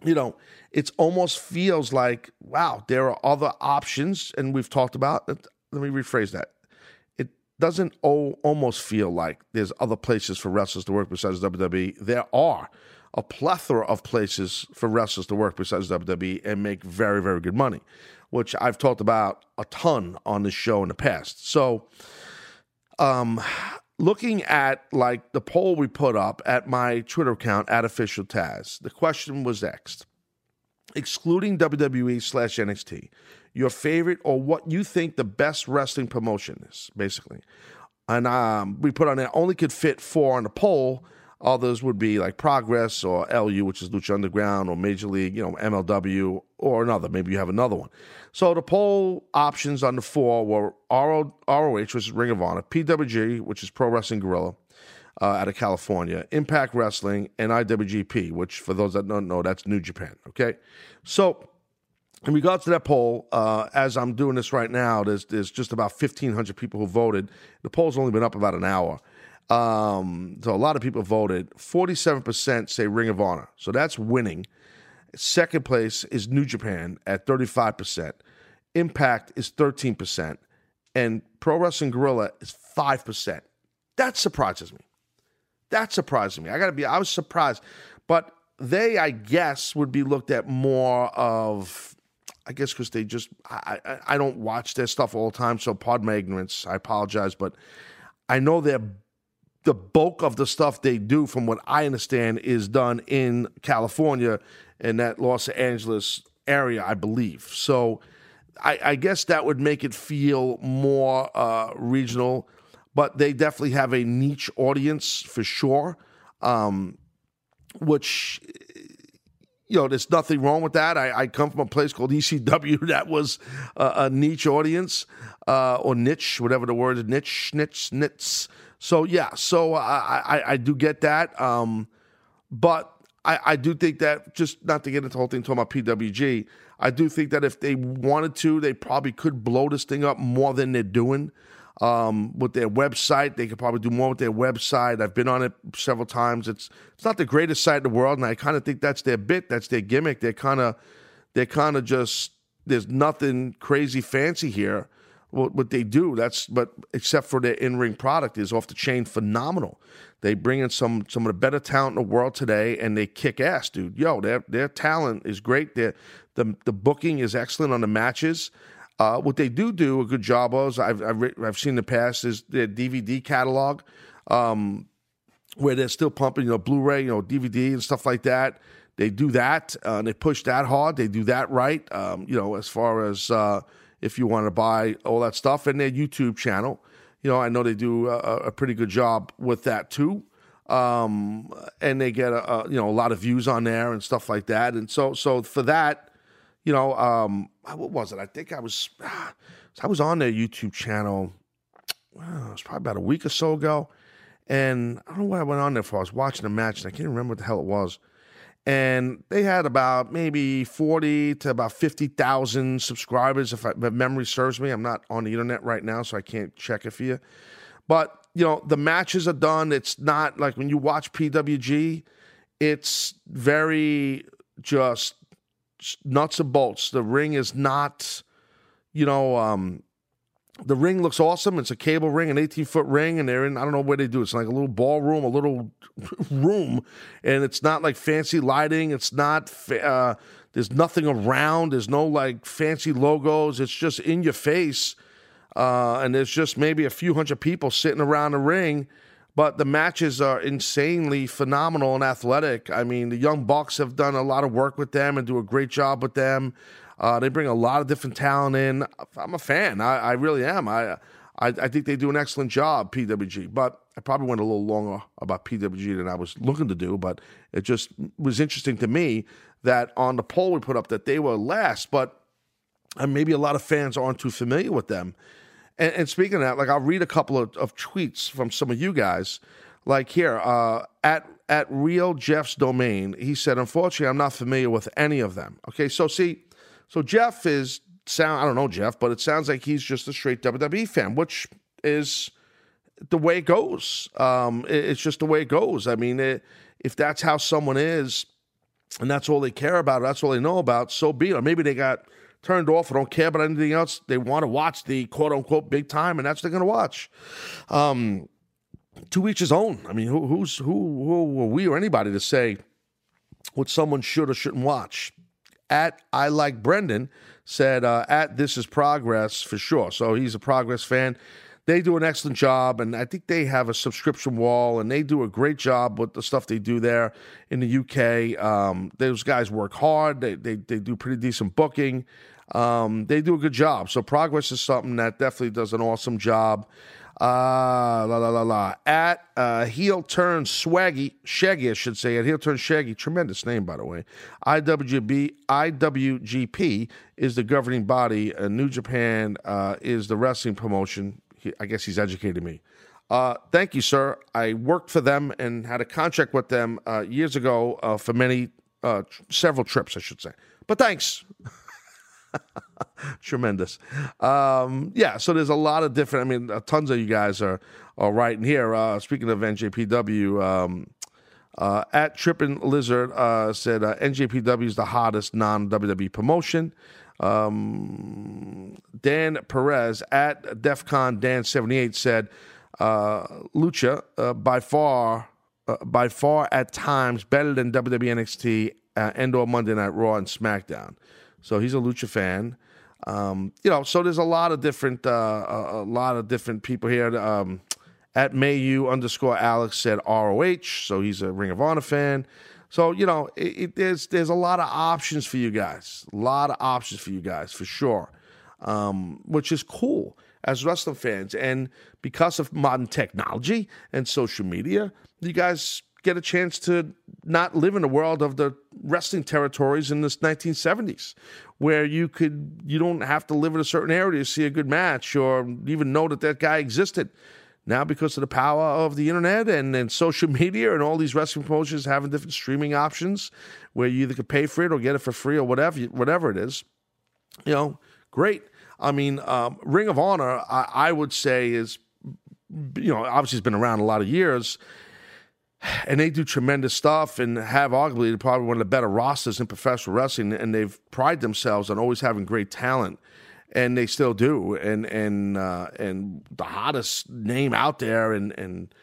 Speaker 2: you know, it almost feels like, wow, there are other options, and we've talked about. Let me rephrase that It doesn't almost feel like there's other places for wrestlers to work besides WWE. There are a plethora of places for wrestlers to work besides WWE and make very, very good money, which I've talked about a ton on this show in the past. So, um, looking at like the poll we put up at my Twitter account at official Taz, the question was asked, excluding WWE slash NXT, your favorite or what you think the best wrestling promotion is, basically. And um, we put on there only could fit four on the poll. Others would be like Progress or LU, which is Lucha Underground, or Major League, you know, MLW, or another. Maybe you have another one. So the poll options on the four were RO, ROH, which is Ring of Honor, PWG, which is Pro Wrestling Guerrilla uh, out of California, Impact Wrestling, and IWGP, which for those that don't know, that's New Japan. Okay. So in regards to that poll, uh, as I'm doing this right now, there's there's just about 1,500 people who voted. The poll's only been up about an hour. Um, so a lot of people voted. 47% say Ring of Honor. So that's winning. Second place is New Japan at 35%. Impact is 13%. And Pro Wrestling Guerrilla is 5%. That surprises me. That surprises me. I got to be, I was surprised. But they, I guess, would be looked at more of I guess because they just I, I, I don't watch their stuff all the time, so pardon my ignorance. I apologize, but I know they're the bulk of the stuff they do, from what I understand, is done in California in that Los Angeles area, I believe. So I, I guess that would make it feel more uh, regional, but they definitely have a niche audience for sure, um, which you know, there's nothing wrong with that. I, I come from a place called ECW <laughs> that was a, a niche audience uh, or niche, whatever the word is, niche, niche, niche. So yeah, so I, I, I do get that, um, but I, I do think that just not to get into the whole thing talking about PWG, I do think that if they wanted to, they probably could blow this thing up more than they're doing um, with their website. They could probably do more with their website. I've been on it several times. It's it's not the greatest site in the world, and I kind of think that's their bit. That's their gimmick. They're kind of they're kind of just there's nothing crazy fancy here. What, what they do that's but except for their in ring product is off the chain phenomenal. They bring in some some of the better talent in the world today, and they kick ass, dude. Yo, their their talent is great. Their the the booking is excellent on the matches. Uh, what they do do a good job of, I've, I've, I've seen in the past, is their DVD catalog, um, where they're still pumping, you know, Blu-ray, you know, DVD and stuff like that. They do that. Uh, they push that hard. They do that right. Um, you know, as far as uh, if you want to buy all that stuff, and their YouTube channel. You know, I know they do a, a pretty good job with that too. Um, and they get a, a, you know a lot of views on there and stuff like that. And so so for that, you know, um, what was it? I think I was, I was on their YouTube channel. Well, it was probably about a week or so ago, and I don't know what I went on there for. I was watching a match, and I can't remember what the hell it was. And they had about maybe forty to about fifty thousand subscribers, if, I, if memory serves me. I'm not on the internet right now, so I can't check it for you. But you know, the matches are done. It's not like when you watch PWG, it's very just nuts and bolts. The ring is not, you know, um, the ring looks awesome. It's a cable ring, an 18 foot ring, and they're in, I don't know where they do it. It's like a little ballroom, a little <laughs> room, and it's not like fancy lighting. It's not, uh, there's nothing around. There's no like fancy logos. It's just in your face. Uh, and there's just maybe a few hundred people sitting around the ring. But the matches are insanely phenomenal and athletic. I mean, the Young Bucks have done a lot of work with them and do a great job with them. Uh, they bring a lot of different talent in. I'm a fan. I, I really am. I, I, I think they do an excellent job, PWG. But I probably went a little longer about PWG than I was looking to do. But it just was interesting to me that on the poll we put up that they were last. But uh, maybe a lot of fans aren't too familiar with them. And, and speaking of that, like I'll read a couple of, of tweets from some of you guys. Like here, uh, at at Real Jeff's domain, he said, "Unfortunately, I'm not familiar with any of them." Okay, so see, so Jeff is sound I don't know Jeff, but it sounds like he's just a straight WWE fan, which is the way it goes. Um, it, it's just the way it goes. I mean, it, if that's how someone is, and that's all they care about, that's all they know about, so be it. Or maybe they got turned off or don't care about anything else. They want to watch the quote unquote big time, and that's what they're going to watch. Um, to each his own. I mean, who, who's who, who are we or anybody to say what someone should or shouldn't watch? At I like Brendan said uh, at this is progress for sure. So he's a progress fan. They do an excellent job, and I think they have a subscription wall, and they do a great job with the stuff they do there in the UK. Um, those guys work hard. They, they they do pretty decent booking. Um, they do a good job. So progress is something that definitely does an awesome job. Uh, la la la la. At uh, heel turn swaggy, shaggy, I should say. At heel turn shaggy, tremendous name by the way. IWGB, IWGP is the governing body. Uh, New Japan uh, is the wrestling promotion. He, I guess he's educated me. Uh, thank you, sir. I worked for them and had a contract with them uh, years ago uh, for many, uh, several trips, I should say. But thanks. <laughs> <laughs> Tremendous. Um, yeah, so there's a lot of different. I mean, uh, tons of you guys are are writing here. Uh, speaking of NJPW, um, uh, at Trippin Lizard uh, said uh, NJPW is the hottest non WWE promotion. Um, Dan Perez at DefCon Dan seventy eight said uh, Lucha by far by far at times better than WWE NXT and or Monday Night Raw and SmackDown. So he's a lucha fan. Um, you know, so there's a lot of different, uh, a, a, lot of different people here. Um, at Mayu underscore Alex said ROH, so he's a Ring of Honor fan. So you know, it, it, there's there's a lot of options for you guys, a lot of options for you guys for sure, um, which is cool as wrestling fans. And because of modern technology and social media, you guys get a chance to not live in the world of the wrestling territories in the 1970s where you could you don't have to live in a certain area to see a good match or even know that that guy existed. Now because of the power of the internet and, and social <laughs> media and all these wrestling promotions having different streaming options where you either could pay for it or get it for free or whatever whatever it is you know great. I mean um, ring of honor I, I would say is you know obviously it's been around a lot of years and they do tremendous stuff and have arguably probably one of the better rosters in professional wrestling and they've prided themselves on always having great talent. And they still do. And and uh, and the hottest name out there and and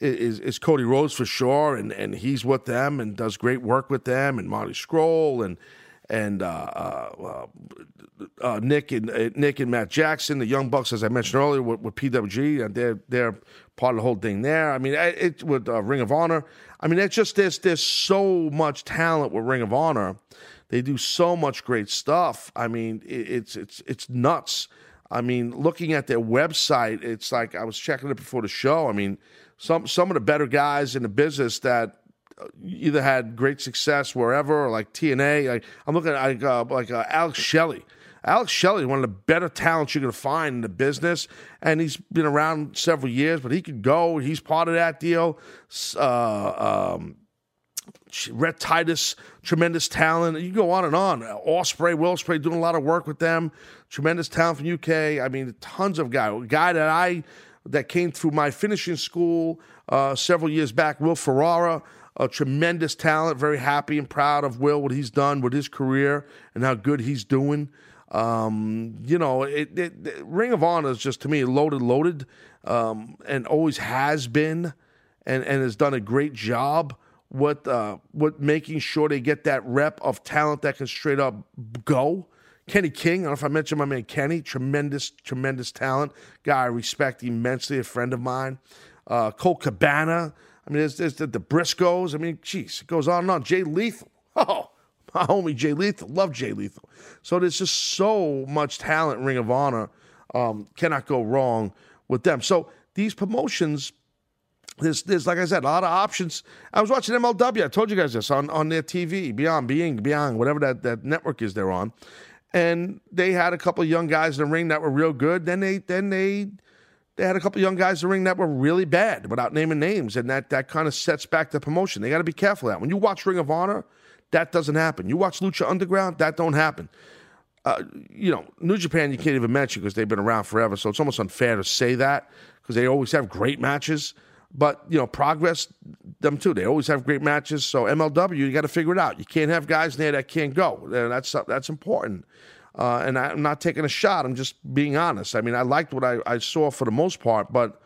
Speaker 2: is, is Cody Rhodes for sure. And and he's with them and does great work with them and Marty Scurll and and uh, uh, uh, Nick and uh, Nick and Matt Jackson, the Young Bucks, as I mentioned earlier, with, with PWG, and they're they're part of the whole thing there. I mean, it with uh, Ring of Honor. I mean, it's just there's there's so much talent with Ring of Honor. They do so much great stuff. I mean, it, it's it's it's nuts. I mean, looking at their website, it's like I was checking it before the show. I mean, some some of the better guys in the business that either had great success wherever, or like TNA. Like I'm looking at like uh, like uh, Alex Shelley. Alex Shelley one of the better talents you're going to find in the business, and he's been around several years, but he could go. He's part of that deal. Uh, um, Rhett Titus, tremendous talent. You go on and on. Ospreay, Will Ospreay, doing a lot of work with them. Tremendous talent from UK. I mean, tons of guy. Guy that I that came through my finishing school uh, several years back, Will Ferrara a tremendous talent. Very happy and proud of Will, what he's done with his career and how good he's doing. Um, you know, it, it, it, Ring of Honor is just to me loaded, loaded, um, and always has been, and and has done a great job with uh, with making sure they get that rep of talent that can straight up go. Kenny King, I don't know if I mentioned my man Kenny, tremendous, tremendous talent, guy I respect immensely, a friend of mine. Uh, Colt Cabana, I mean, there's, there's the, the Briscoes. I mean, geez, it goes on and on. Jay Lethal, <laughs> oh, my homie Jay Lethal, love Jay Lethal. So there's just so much talent. Ring of Honor um, cannot go wrong with them. So these promotions there's, there's like I said, a lot of options. I was watching MLW. I told you guys this on, on their TV, Beyond, Being, Beyond, whatever that, that network is they're on. And they had a couple young guys in the ring that were real good. Then they then they they had a couple young guys in the ring that were really bad without naming names, and that that kind of sets back the promotion. They got to be careful that. When you watch Ring of Honor, that doesn't happen. You watch Lucha Underground, that don't happen. Uh, you know, New Japan you can't even mention because they've been around forever, so it's almost unfair to say that because they always have great matches. But you know, progress them too. They always have great matches. So MLW, you got to figure it out. You can't have guys there that can't go. That's that's important. Uh, and I'm not taking a shot. I'm just being honest. I mean, I liked what I, I saw for the most part, but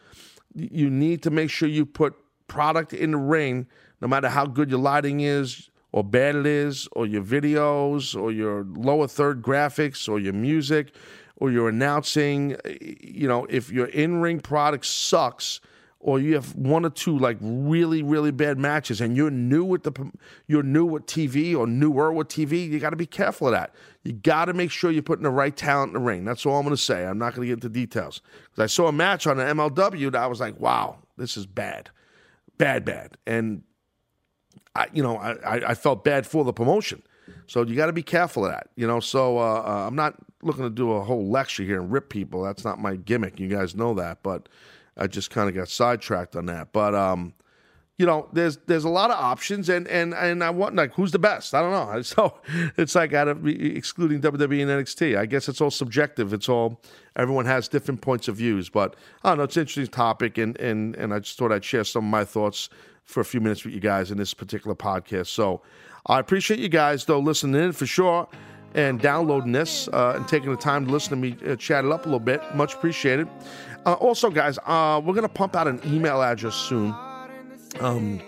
Speaker 2: you need to make sure you put product in the ring, no matter how good your lighting is, or bad it is, or your videos, or your lower third graphics, or your music, or your announcing. You know, if your in ring product sucks or you have one or two like really really bad matches and you're new with the you're new with TV or newer with TV, you got to be careful of that. You got to make sure you're putting the right talent in the ring. That's all I'm going to say. I'm not going to get into details because I saw a match on the MLW that I was like, wow, this is bad, bad, bad, and I, you know, I, I felt bad for the promotion. So you got to be careful of that, you know. So uh, uh, I'm not looking to do a whole lecture here and rip people. That's not my gimmick. You guys know that, but I just kind of got sidetracked on that. But um, you know, there's there's a lot of options, and and and I want like who's the best? I don't know. <laughs> So it's like out of excluding WWE and NXT. I guess it's all subjective. It's all everyone has different points of views. But I don't know. It's an interesting topic, and and and I just thought I'd share some of my thoughts for a few minutes with you guys in this particular podcast. So I appreciate you guys though listening in for sure and downloading this uh, and taking the time to listen to me uh, chat it up a little bit. Much appreciated. Uh, also, guys, uh, we're gonna pump out an email address soon, um,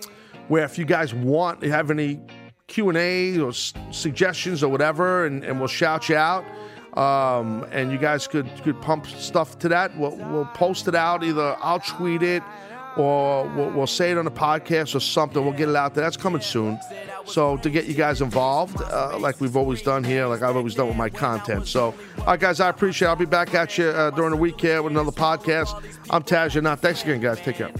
Speaker 2: where if you guys want, to have any Q and A or s- suggestions or whatever, and, and we'll shout you out. Um, and you guys could could pump stuff to that. We'll, we'll post it out. Either I'll tweet it, or we'll, we'll say it on the podcast or something. We'll get it out there. That's coming soon. So to get you guys involved, uh, like we've always done here, like I've always done with my content. So, all right, guys, I appreciate. it. I'll be back at you uh, during the week here with another podcast. I'm Taz. Now, thanks again, guys. Take care.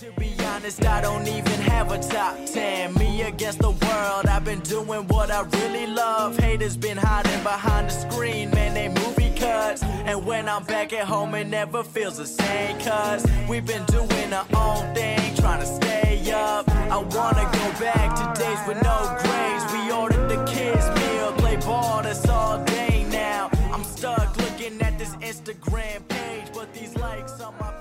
Speaker 2: To be honest, I don't even have a top 10. Me against the world, I've been doing what I really love. Haters been hiding behind the screen, man, they cuts. And when I'm back at home, it never feels the same, cuz we've been doing our own thing, trying to stay up. I wanna go back to days with no grades. We ordered the kids' meal, play ball, that's all day now. I'm stuck looking at this Instagram page, but these likes on my